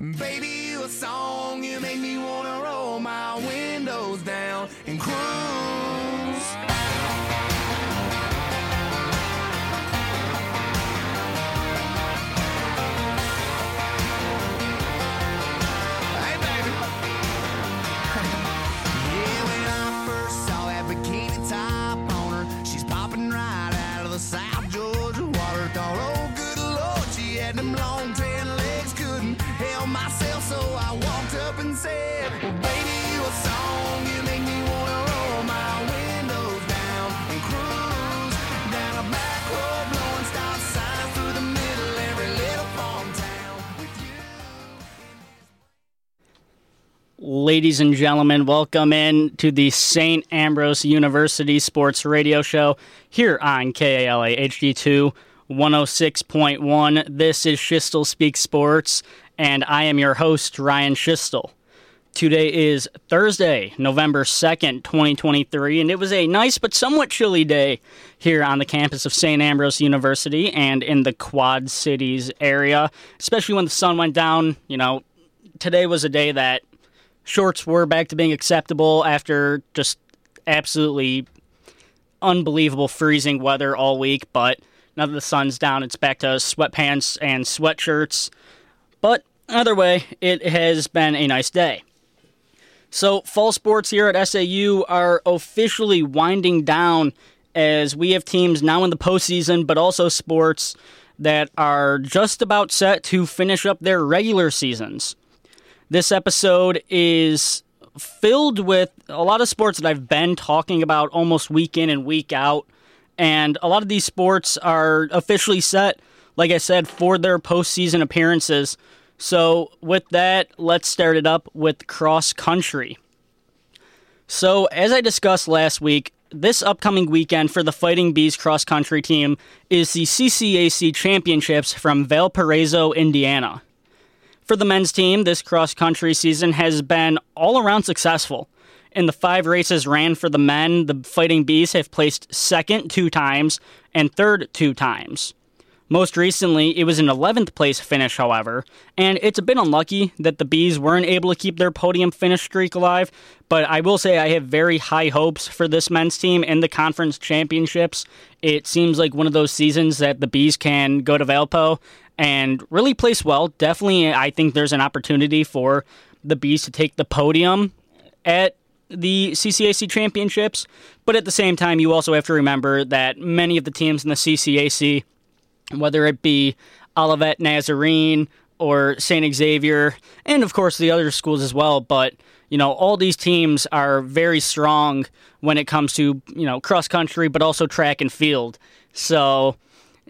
Baby, you a song, you make me wanna roll my windows down and cruise. Ladies and gentlemen, welcome in to the St. Ambrose University Sports Radio Show here on KALA HD2 106.1. This is Schiestel Speak Sports, and I am your host, Ryan Schiestel. Today is Thursday, November 2nd, 2023, and it was a nice but somewhat chilly day here on the campus of St. Ambrose University and in the Quad Cities area, especially when the sun went down. You know, today was a day that shorts were back to being acceptable after just absolutely unbelievable freezing weather all week. But now that the sun's down, it's back to sweatpants and sweatshirts. But either way, it has been a nice day. So, fall sports here at SAU are officially winding down as we have teams now in the postseason, but also sports that are just about set to finish up their regular seasons. This episode is filled with a lot of sports that I've been talking about almost week in and week out. And a lot of these sports are officially set, like I said, for their postseason appearances. So, with that, let's start it up with cross country. So, as I discussed last week, this upcoming weekend for the Fighting Bees cross country team is the CCAC Championships from Valparaiso, Indiana. For the men's team, this cross country season has been all around successful. In the five races ran for the men, the Fighting Bees have placed second two times and third two times. Most recently, it was an 11th place finish, however, and it's a bit unlucky that the Bees weren't able to keep their podium finish streak alive, but I will say I have very high hopes for this men's team in the conference championships. It seems like one of those seasons that the Bees can go to Valpo and really place well. Definitely, I think there's an opportunity for the Bees to take the podium at the CCAC championships, but at the same time, you also have to remember that many of the teams in the CCAC whether it be Olivet Nazarene or St. Xavier, and of course the other schools as well. But, you know, all these teams are very strong when it comes to, you know, cross country, but also track and field. So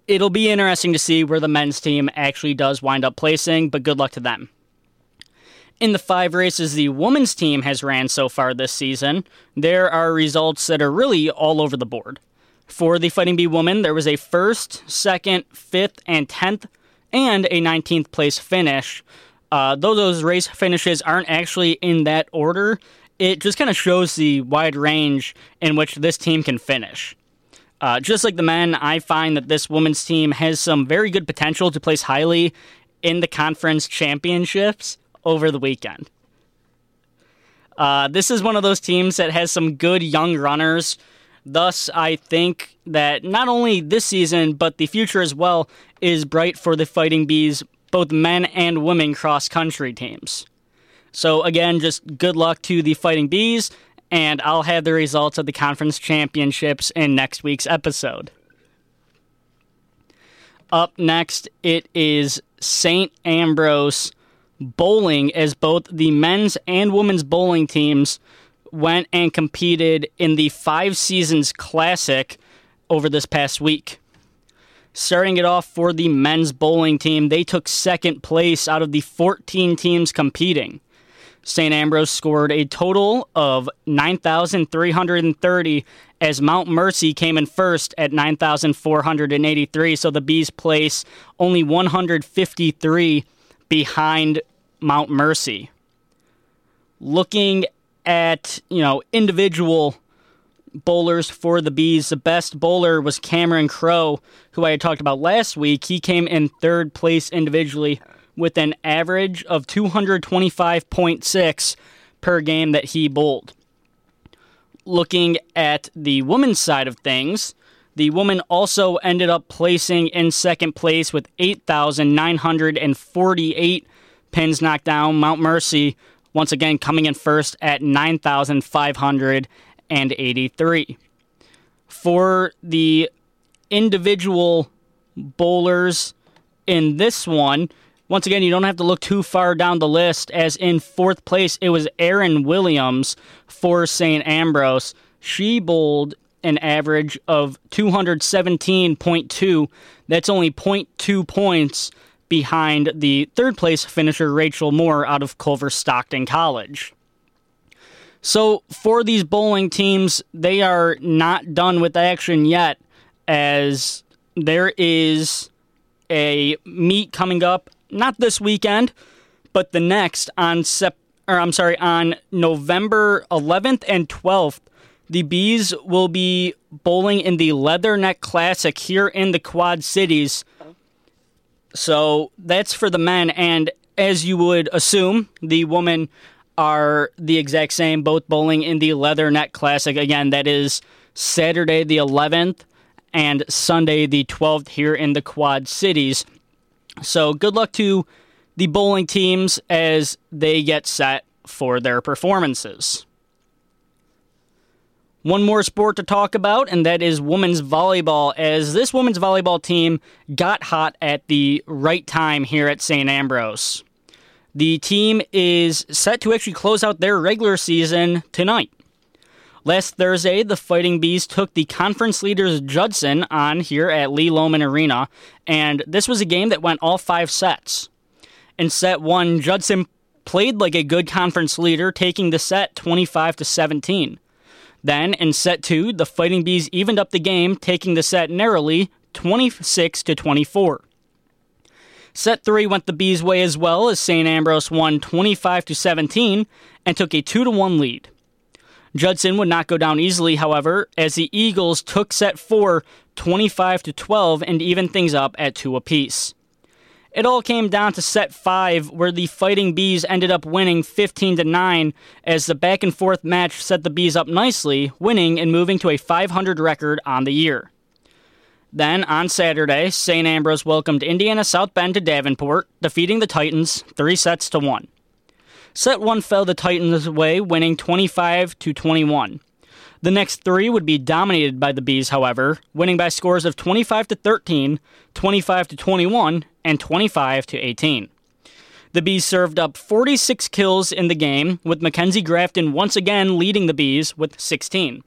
it'll be interesting to see where the men's team actually does wind up placing, but good luck to them. In the five races the women's team has ran so far this season, there are results that are really all over the board. For the Fighting Bee woman, there was a first, second, fifth, and tenth, and a 19th place finish. Uh, though those race finishes aren't actually in that order, it just kind of shows the wide range in which this team can finish. Uh, just like the men, I find that this women's team has some very good potential to place highly in the conference championships over the weekend. Uh, this is one of those teams that has some good young runners. Thus, I think that not only this season, but the future as well is bright for the Fighting Bees, both men and women cross country teams. So, again, just good luck to the Fighting Bees, and I'll have the results of the conference championships in next week's episode. Up next, it is St. Ambrose bowling, as both the men's and women's bowling teams went and competed in the Five Seasons Classic over this past week. Starting it off for the men's bowling team, they took second place out of the 14 teams competing. St. Ambrose scored a total of 9,330 as Mount Mercy came in first at 9,483. So the Bees place only 153 behind Mount Mercy. Looking at, you know, individual bowlers for the Bees, the best bowler was Cameron Crow, who I had talked about last week. He came in third place individually with an average of 225.6 per game that he bowled. Looking at the women's side of things, the woman also ended up placing in second place with 8,948 pins knocked down. Mount Mercy, once again, coming in first at 9,583. For the individual bowlers in this one, once again, you don't have to look too far down the list, as in fourth place, it was Erin Williams for St. Ambrose. She bowled an average of 217.2. That's only 0.2 points behind the third place finisher, Rachel Moore, out of Culver Stockton College. So, for these bowling teams, they are not done with action yet, as there is a meet coming up, not this weekend, but the next on Sep- or I'm sorry, on November 11th and 12th. The Bees will be bowling in the Leatherneck Classic here in the Quad Cities. So that's for the men, and as you would assume, the women are the exact same, both bowling in the Leatherneck Classic. Again, that is Saturday the 11th and Sunday the 12th here in the Quad Cities. So good luck to the bowling teams as they get set for their performances. One more sport to talk about, and that is women's volleyball, as this women's volleyball team got hot at the right time here at St. Ambrose. The team is set to actually close out their regular season tonight. Last Thursday, the Fighting Bees took the conference leaders Judson on here at Lee Lohman Arena, and this was a game that went all five sets. In set one, Judson played like a good conference leader, taking the set 25 to 17. Then in set two, the Fighting Bees evened up the game, taking the set narrowly 26 to 24. Set three went the Bees' way as well as St. Ambrose won 25 to 17 and took a 2 to 1 lead. Judson would not go down easily, however, as the Eagles took set four 25 to 12 and even things up at two apiece. It all came down to set 5 where the Fighting Bees ended up winning 15 to 9 as the back and forth match set the Bees up nicely, winning and moving to a 500 record on the year. Then on Saturday, St. Ambrose welcomed Indiana South Bend to Davenport, defeating the Titans 3 sets to 1. Set 1 fell the Titans' way, winning 25 to 21. The next three would be dominated by the Bees, however, winning by scores of 25 to 13, 25 to 21, and 25 to 18. The Bees served up 46 kills in the game, with Mackenzie Grafton once again leading the Bees with 16.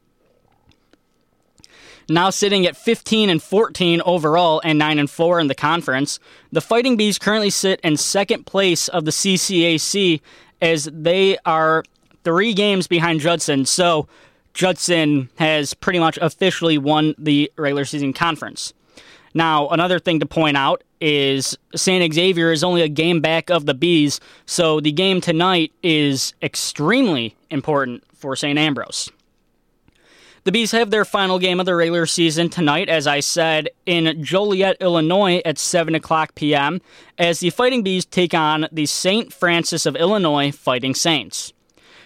Now sitting at 15 and 14 overall and 9 and 4 in the conference, the Fighting Bees currently sit in second place of the CCAC as they are three games behind Judson. So Judson has pretty much officially won the regular season conference. Now, another thing to point out is St. Xavier is only a game back of the Bees, so the game tonight is extremely important for St. Ambrose. The Bees have their final game of the regular season tonight, as I said, in Joliet, Illinois at 7 o'clock p.m., as the Fighting Bees take on the St. Francis of Illinois Fighting Saints.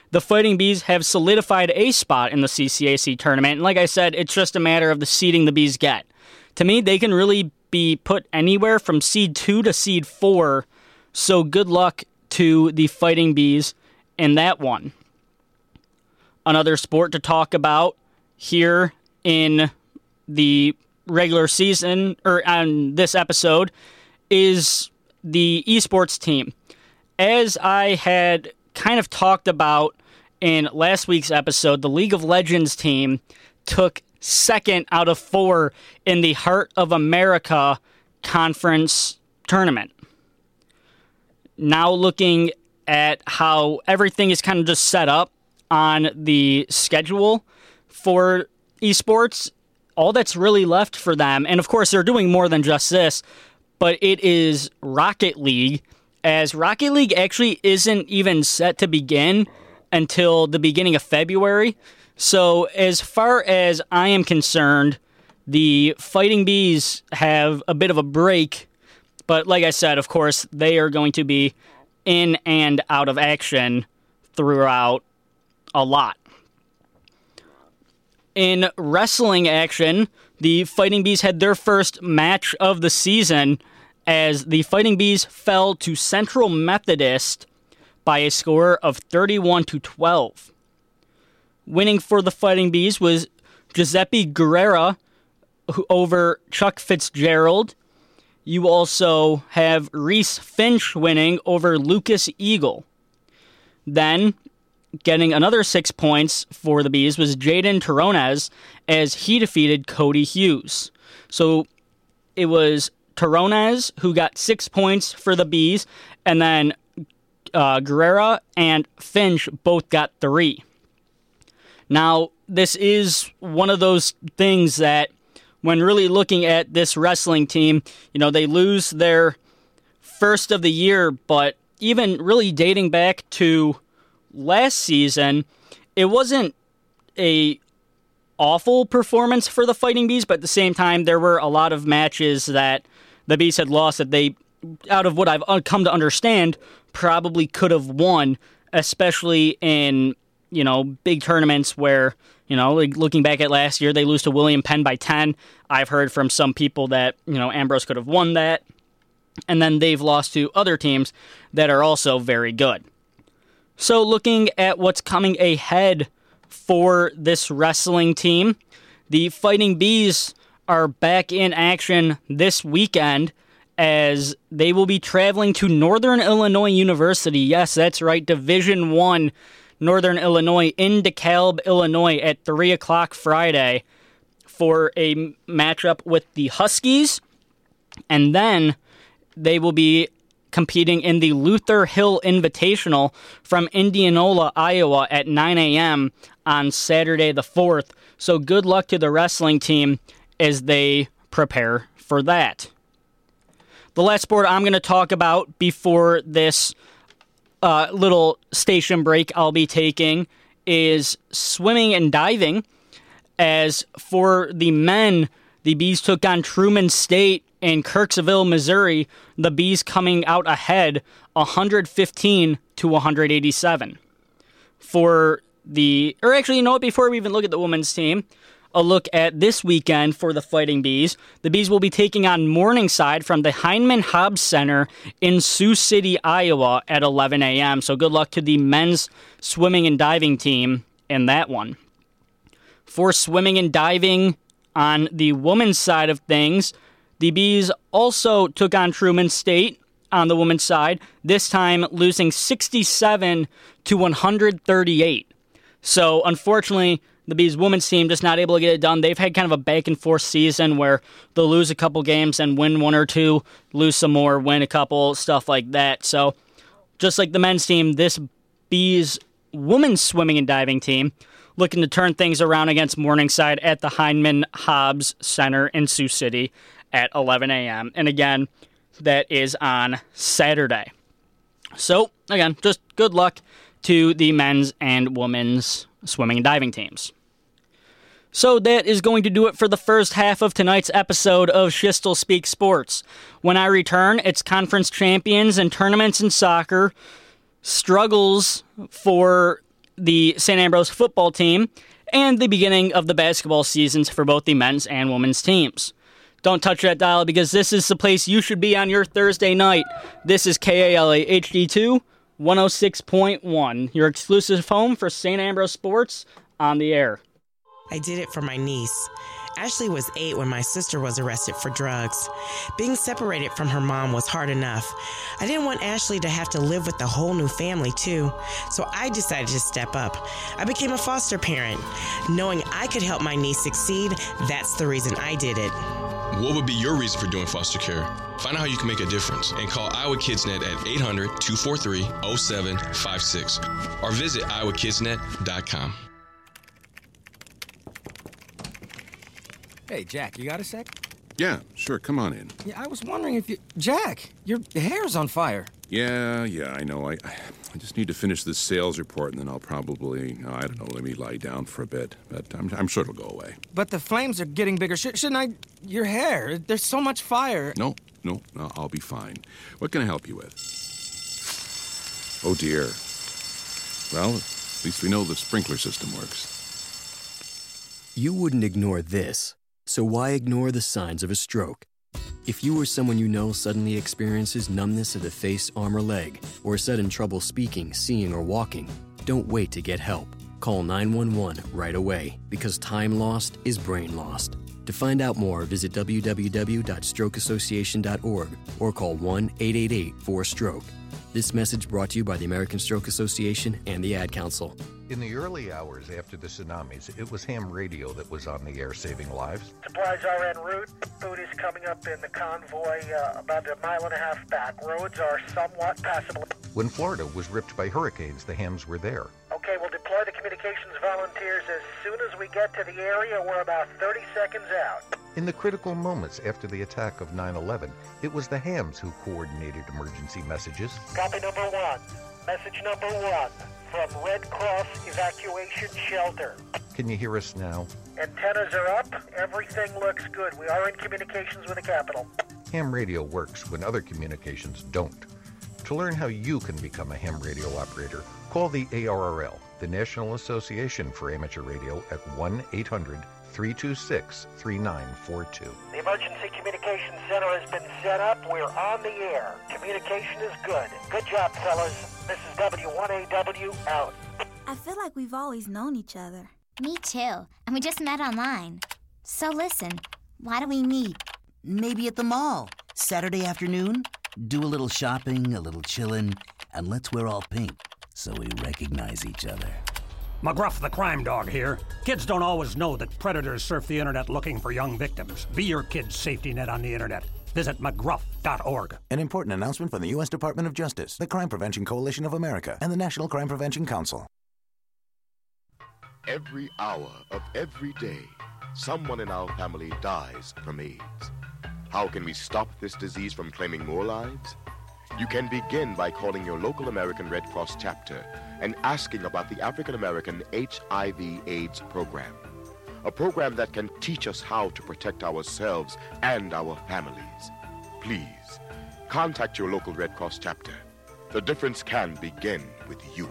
The Fighting Bees have solidified a spot in the CCAC tournament, and like I said, it's just a matter of the seeding the Bees get. To me, they can really be put anywhere from seed 2 to seed 4, so good luck to the Fighting Bees in that one. Another sport to talk about here in the regular season or on this episode is the esports team. As I had kind of talked about in last week's episode, the League of Legends team took second out of four in the Heart of America conference tournament. Now, looking at how everything is kind of just set up on the schedule for esports, all that's really left for them, and of course, they're doing more than just this, but it is Rocket League, as Rocket League actually isn't even set to begin until the beginning of February. So, as far as I am concerned, the Fighting Bees have a bit of a break, But like I said, of course, they are going to be in and out of action throughout a lot. In wrestling action, the Fighting Bees had their first match of the season as the Fighting Bees fell to Central Methodist by a score of 31 to 12. Winning for the Fighting Bees was Giuseppe Guerrera over Chuck Fitzgerald. You also have Reese Finch winning over Lucas Eagle. Then, getting another six points for the Bees was Jaden Torones as he defeated Cody Hughes. So it was Torones who got six points for the Bees, and then uh, Guerrera and Finch both got three. Now, this is one of those things that, when really looking at this wrestling team, you know, they lose their first of the year, but even really dating back to last season, it wasn't a awful performance for the Fighting Bees, but at the same time, there were a lot of matches that the Bees had lost that they, out of what I've come to understand, probably could have won, especially in you know big tournaments where you know like looking back at last year they lose to William Penn by ten. I've heard from some people that you know Ambrose could have won that, and then they've lost to other teams that are also very good. So looking at what's coming ahead for this wrestling team, the Fighting Bees are back in action this weekend as they will be traveling to Northern Illinois University. Yes, that's right, Division One, Northern Illinois in DeKalb, Illinois, at three o'clock Friday for a matchup with the Huskies, and then they will be competing in the Luther Hill Invitational from Indianola, Iowa, at 9 a.m. on Saturday the 4th. So good luck to the wrestling team as they prepare for that. The last sport I'm going to talk about before this uh, little station break I'll be taking is swimming and diving. As for the men, the Bees took on Truman State in Kirksville, Missouri. The Bees coming out ahead 115 to 187. For the, or actually, you know what, before we even look at the women's team, a look at this weekend for the Fighting Bees. The Bees will be taking on Morningside from the Hindman Hobbs Center in Sioux City, Iowa at 11 a.m. So good luck to the men's swimming and diving team in that one. For swimming and diving on the women's side of things, the Bees also took on Truman State on the women's side, this time losing 67 to 138. So, unfortunately, the Bees women's team just not able to get it done. They've had kind of a back and forth season where they'll lose a couple games and win one or two, lose some more, win a couple, stuff like that. So, just like the men's team, this Bees women's swimming and diving team looking to turn things around against Morningside at the Hindman Hobbs Center in Sioux City at 11 a.m. And again, that is on Saturday. So, again, just good luck to the men's and women's swimming and diving teams. So that is going to do it for the first half of tonight's episode of Schiestel Speak Sports. When I return, it's conference champions and tournaments in soccer, struggles for the St. Ambrose football team, and the beginning of the basketball seasons for both the men's and women's teams. Don't touch that dial because this is the place you should be on your Thursday night. This is KALA HD2 106.1, your exclusive home for St. Ambrose Sports on the air. I did it for my niece. Ashley was eight when my sister was arrested for drugs. Being separated from her mom was hard enough. I didn't want Ashley to have to live with a whole new family, too, so I decided to step up. I became a foster parent. Knowing I could help my niece succeed, that's the reason I did it. What would be your reason for doing foster care? Find out how you can make a difference and call Iowa KidsNet at 800 243 0756 or visit iowakidsnet.com. Hey, Jack, you got a sec? Yeah, sure. Come on in. Yeah, I was wondering if you. Jack, your hair's on fire. Yeah, yeah, I know. I, I just need to finish this sales report, and then I'll probably, I don't know, let me lie down for a bit. But I'm, I'm sure it'll go away. But the flames are getting bigger. Sh- shouldn't I? Your hair. There's so much fire. No, no, no, I'll be fine. What can I help you with? Oh dear. Well, at least we know the sprinkler system works. You wouldn't ignore this, so why ignore the signs of a stroke? If you or someone you know suddenly experiences numbness of the face, arm, or leg, or sudden trouble speaking, seeing, or walking, don't wait to get help. Call 911 right away because time lost is brain lost. To find out more, visit www.strokeassociation.org or call 1 888 4 Stroke. This message brought to you by the American Stroke Association and the Ad Council. In the early hours after the tsunamis, it was ham radio that was on the air saving lives. Supplies are en route. Food is coming up in the convoy uh, about a mile and a half back. Roads are somewhat passable. When Florida was ripped by hurricanes, the hams were there. Okay, we'll deploy the communications volunteers as soon as we get to the area. We're about 30 seconds out. In the critical moments after the attack of 9 11, it was the hams who coordinated emergency messages. Copy number one. Message number one from Red Cross Evacuation Shelter. Can you hear us now? Antennas are up. Everything looks good. We are in communications with the capital. Ham radio works when other communications don't. To learn how you can become a ham radio operator, call the ARRL, the National Association for Amateur Radio, at 1 800 326 3942. The Emergency Communications Center has been set up. We're on the air. Communication is good. Good job, fellas. This is W1AW out. I feel like we've always known each other. Me too. And we just met online. So listen, why do we meet? Maybe at the mall. Saturday afternoon? Do a little shopping, a little chillin', and let's wear all pink so we recognize each other. McGruff the crime dog here. Kids don't always know that predators surf the internet looking for young victims. Be your kid's safety net on the internet. Visit McGruff.org. An important announcement from the U.S. Department of Justice, the Crime Prevention Coalition of America, and the National Crime Prevention Council. Every hour of every day, someone in our family dies from AIDS. How can we stop this disease from claiming more lives? You can begin by calling your local American Red Cross chapter and asking about the African American HIV AIDS program. A program that can teach us how to protect ourselves and our families. Please, contact your local Red Cross chapter. The difference can begin with you.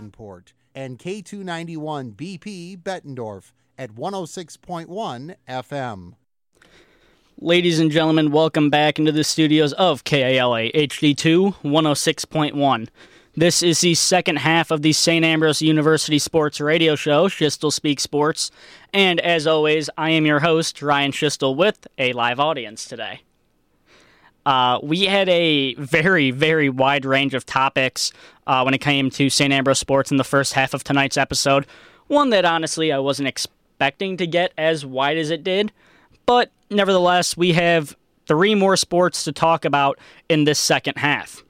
Davenport, and K291 BP Bettendorf at 106.1 FM. Ladies and gentlemen, welcome back into the studios of KALA HD2 106.1. This is the second half of the St. Ambrose University Sports Radio Show, Schiestel Speak Sports. And as always, I am your host, Ryan Schiestel, with a live audience today. Uh, we had a very, very wide range of topics uh, when it came to St. Ambrose sports in the first half of tonight's episode. One that honestly I wasn't expecting to get as wide as it did, but nevertheless, we have three more sports to talk about in this second half.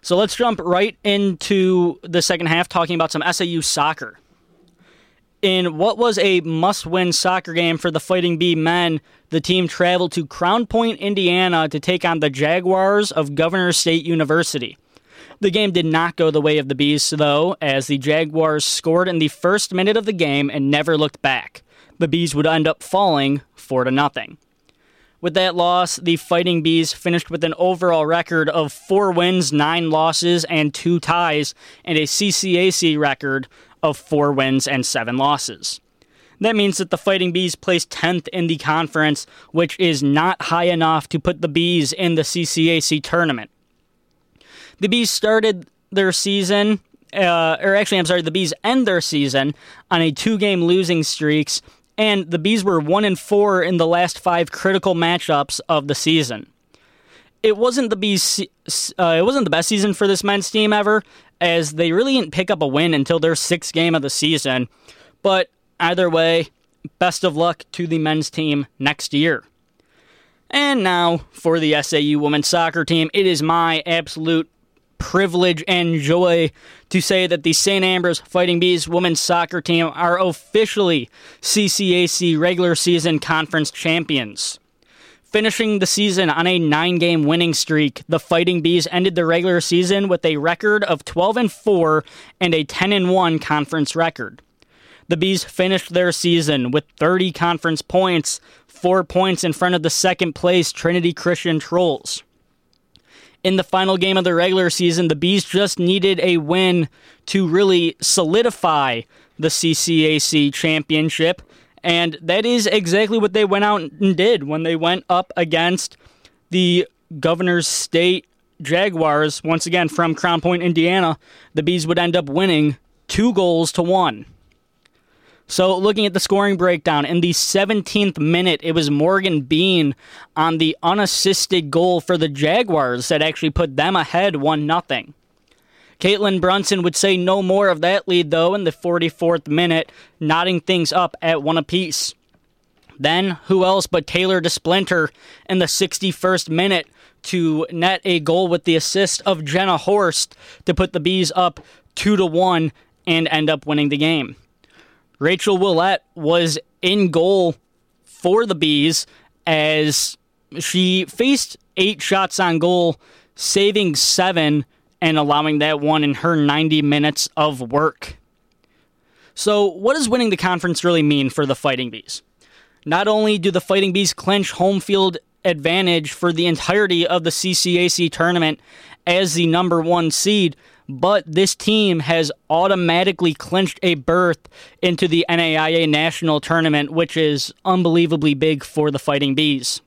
So let's jump right into the second half talking about some SAU soccer. In what was a must win soccer game for the Fighting Bee men, the team traveled to Crown Point, Indiana to take on the Jaguars of Governor State University. The game did not go the way of the Bees, though, as the Jaguars scored in the first minute of the game and never looked back. The Bees would end up falling 4 to nothing. With that loss, the Fighting Bees finished with an overall record of 4 wins, 9 losses, and 2 ties, and a CCAC record of 4 wins and 7 losses. That means that the Fighting Bees placed 10th in the conference, which is not high enough to put the Bees in the CCAC tournament. The Bees started their season, uh, or actually, I'm sorry, the Bees end their season on a two game losing streaks, and the Bees were 1 and 4 in the last five critical matchups of the season. It wasn't the Bees, uh, it wasn't the best season for this men's team ever, as they really didn't pick up a win until their sixth game of the season. But either way, best of luck to the men's team next year. And now for the SAU women's soccer team. It is my absolute privilege and joy to say that the St. Ambrose Fighting Bees women's soccer team are officially CCAC regular season conference champions. Finishing the season on a nine game winning streak, the Fighting Bees ended the regular season with a record of 12 and 4 and a 10 and 1 conference record. The Bees finished their season with 30 conference points, four points in front of the second place Trinity Christian Trolls. In the final game of the regular season, the Bees just needed a win to really solidify the CCAC championship and that is exactly what they went out and did when they went up against the Governor's State Jaguars, once again from Crown Point, Indiana. The Bees would end up winning two goals to one. So, looking at the scoring breakdown, in the 17th minute, it was Morgan Bean on the unassisted goal for the Jaguars that actually put them ahead 1 0. Caitlin Brunson would say no more of that lead, though, in the 44th minute, knotting things up at one apiece. Then, who else but Taylor DeSplinter in the 61st minute to net a goal with the assist of Jenna Horst to put the Bees up 2 to 1 and end up winning the game. Rachel Willette was in goal for the Bees as she faced eight shots on goal, saving seven and allowing that one in her 90 minutes of work. So, what does winning the conference really mean for the Fighting Bees? Not only do the Fighting Bees clinch home field advantage for the entirety of the CCAC tournament as the number one seed, but this team has automatically clinched a berth into the NAIA National Tournament, which is unbelievably big for the Fighting Bees.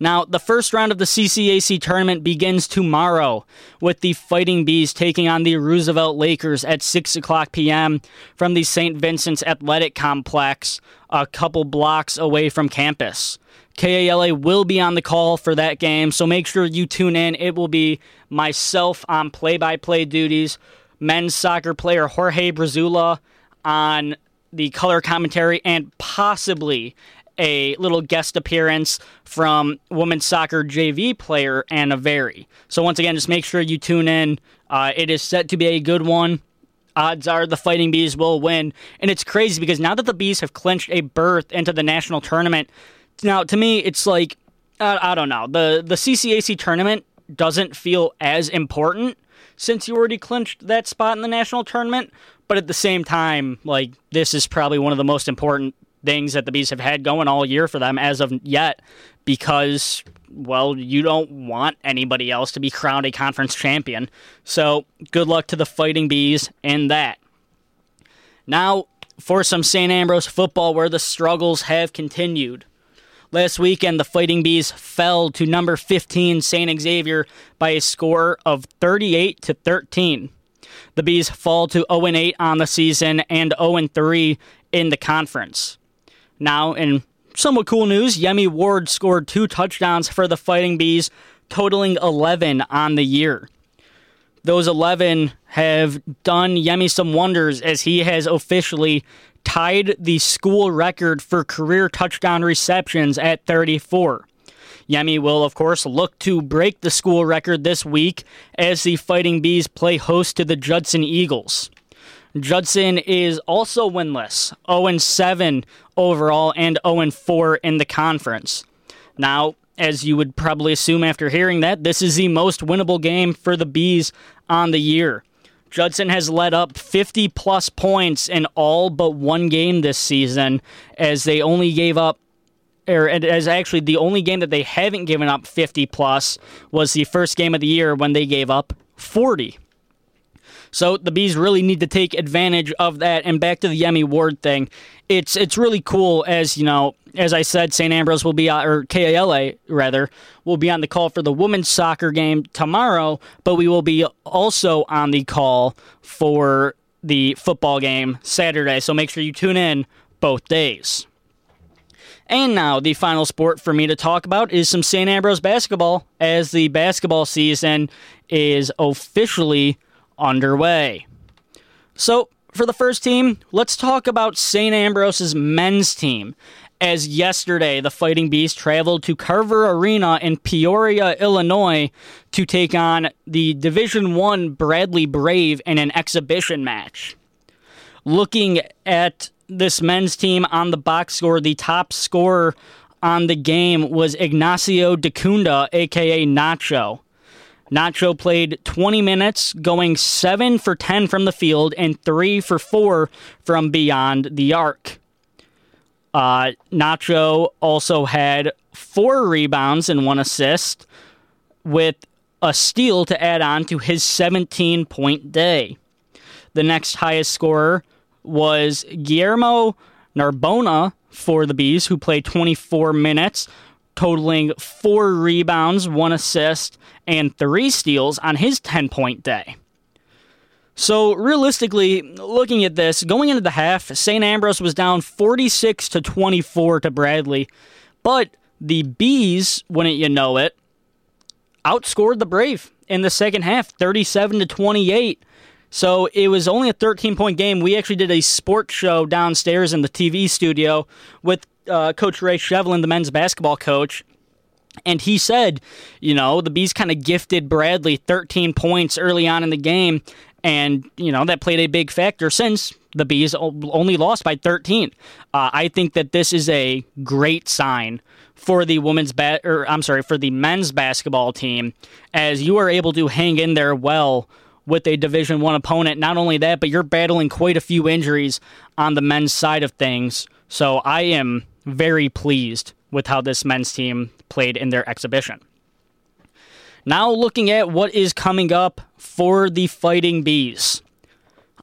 Now, the first round of the CCAC tournament begins tomorrow with the Fighting Bees taking on the Roosevelt Lakers at 6 o'clock p.m. from the St. Vincent's Athletic Complex, a couple blocks away from campus. KALA will be on the call for that game, so make sure you tune in. It will be myself on play by play duties, men's soccer player Jorge Brazula on the color commentary, and possibly a little guest appearance from women's soccer JV player Anna Very. So once again, just make sure you tune in. Uh, it is set to be a good one. Odds are the Fighting Bees will win, and it's crazy because now that the Bees have clinched a berth into the national tournament, now to me it's like I don't know the the CCAC tournament doesn't feel as important since you already clinched that spot in the national tournament. But at the same time, like this is probably one of the most important things that the Bees have had going all year for them as of yet because, well, you don't want anybody else to be crowned a conference champion. So good luck to the Fighting Bees in that. Now, for some St. Ambrose football where the struggles have continued. Last weekend, the Fighting Bees fell to number 15 St. Xavier by a score of 38 to 13. The Bees fall to 0 8 on the season and 0 3 in the conference. Now, in somewhat cool news, Yemi Ward scored two touchdowns for the Fighting Bees, totaling 11 on the year. Those 11 have done Yemi some wonders as he has officially tied the school record for career touchdown receptions at 34. Yemi will, of course, look to break the school record this week as the Fighting Bees play host to the Judson Eagles. Judson is also winless, 0 7 overall and 0 4 in the conference. Now, as you would probably assume after hearing that, this is the most winnable game for the Bees on the year. Judson has led up 50 plus points in all but one game this season, as they only gave up, er, or as actually the only game that they haven't given up 50 plus was the first game of the year when they gave up 40. So the bees really need to take advantage of that. And back to the Yemi Ward thing, it's it's really cool. As you know, as I said, St. Ambrose will be uh, or KALA rather will be on the call for the women's soccer game tomorrow, but we will be also on the call for the football game Saturday. So make sure you tune in both days. And now, the final sport for me to talk about is some St. Ambrose basketball, as the basketball season is officially underway. So, for the first team, let's talk about St. Ambrose's men's team as yesterday the Fighting Bees traveled to Carver Arena in Peoria, Illinois to take on the Division 1 Bradley Brave in an exhibition match. Looking at this men's team on the box score, the top scorer on the game was Ignacio Dacunda, aka Nacho. Nacho played 20 minutes, going 7 for 10 from the field and 3 for 4 from beyond the arc. Uh, Nacho also had 4 rebounds and 1 assist, with a steal to add on to his 17 point day. The next highest scorer was Guillermo Narbona for the Bees, who played 24 minutes, totaling four rebounds, one assist, and three steals on his 10 point day. So, realistically, looking at this, going into the half, St. Ambrose was down 46 to 24 to Bradley, but the Bees, wouldn't you know it, outscored the Brave in the second half, 37 to 28. So it was only a 13 point game. We actually did a sports show downstairs in the TV studio with uh, Coach Ray Shovlin, the men's basketball coach. And he said, you know, the Bees kind of gifted Bradley 13 points early on in the game. And, you know, that played a big factor since the Bees only lost by 13. Uh, I think that this is a great sign for the women's bat, or I'm sorry, for the men's basketball team, as you are able to hang in there well with a Division One opponent. Not only that, but you're battling quite a few injuries on the men's side of things. So I am very pleased with how this men's team played in their exhibition. Now, looking at what is coming up for the Fighting Bees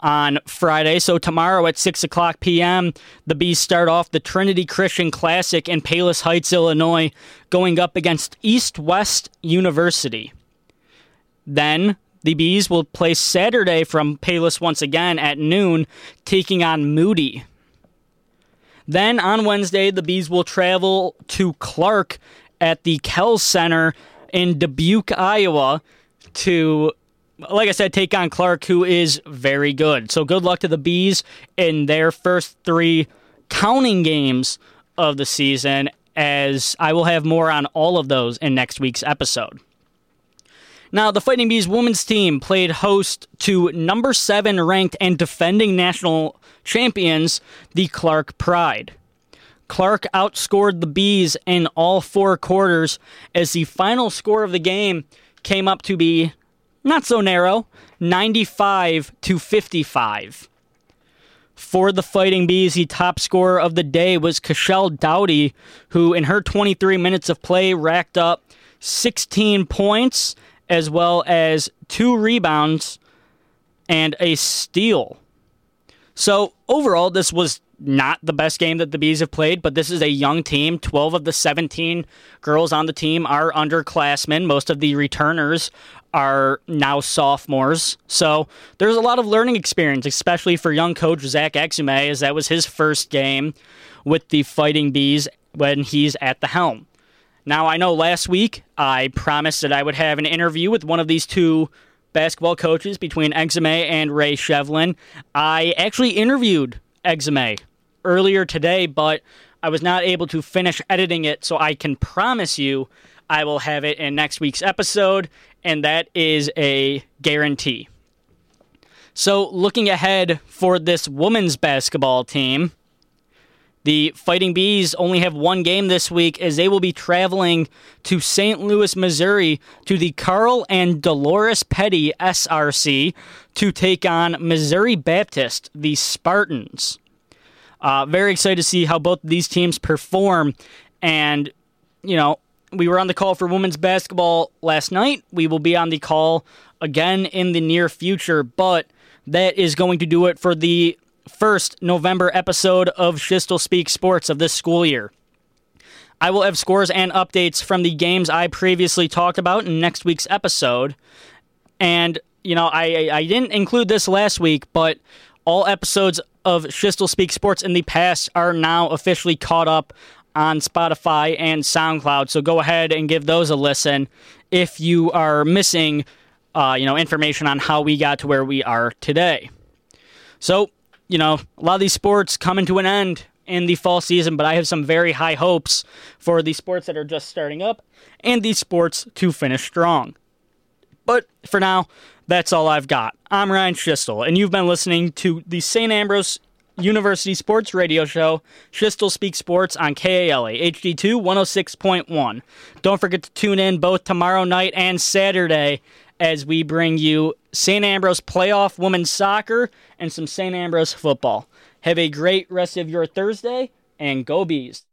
on Friday. So, tomorrow at 6 o'clock p.m., the Bees start off the Trinity Christian Classic in Palos Heights, Illinois, going up against East West University. Then, the Bees will play Saturday from Palos once again at noon, taking on Moody. Then on Wednesday, the Bees will travel to Clarke at the Kehl Center in Dubuque, Iowa, to, like I said, take on Clarke, who is very good. So good luck to the Bees in their first three counting games of the season, as I will have more on all of those in next week's episode. Now, the Fighting Bees women's team played host to number seven ranked and defending national champions, the Clarke Pride. Clarke outscored the Bees in all four quarters as the final score of the game came up to be not so narrow 95 to 55. For the Fighting Bees, the top scorer of the day was Cashel Dowdy, who in her 23 minutes of play racked up 16 points as well as two rebounds and a steal. So, overall, this was not the best game that the Bees have played, but this is a young team. 12 of the 17 girls on the team are underclassmen. Most of the returners are now sophomores. So there's a lot of learning experience, especially for young coach Zach Exume, as that was his first game with the Fighting Bees when he's at the helm. Now, I know last week I promised that I would have an interview with one of these two basketball coaches between Exume and Ray Shovlin. I actually interviewed Exume earlier today, but I was not able to finish editing it, so I can promise you I will have it in next week's episode, and that is a guarantee. So, looking ahead for this women's basketball team, the Fighting Bees only have one game this week as they will be traveling to St. Louis, Missouri to the Carl and Dolores Petty SRC to take on Missouri Baptist, the Spartans. Uh, very excited to see how both these teams perform. And, you know, we were on the call for women's basketball last night. We will be on the call again in the near future, but that is going to do it for the first November episode of Schiestel Speak Sports of this school year. I will have scores and updates from the games I previously talked about in next week's episode. And, you know, I, I didn't include this last week, but all episodes of Schiestel Speak Sports in the past are now officially caught up on Spotify and SoundCloud. So go ahead and give those a listen if you are missing, uh, you know, information on how we got to where we are today. So you know, a lot of these sports coming to an end in the fall season, but I have some very high hopes for the sports that are just starting up and these sports to finish strong. But for now, that's all I've got. I'm Ryan Schiestel, and you've been listening to the St. Ambrose University Sports Radio Show, Schiestel Speak Sports on KALA HD2 106.1. Don't forget to tune in both tomorrow night and Saturday as we bring you St. Ambrose playoff women's soccer and some St. Ambrose football. Have a great rest of your Thursday and go Bees.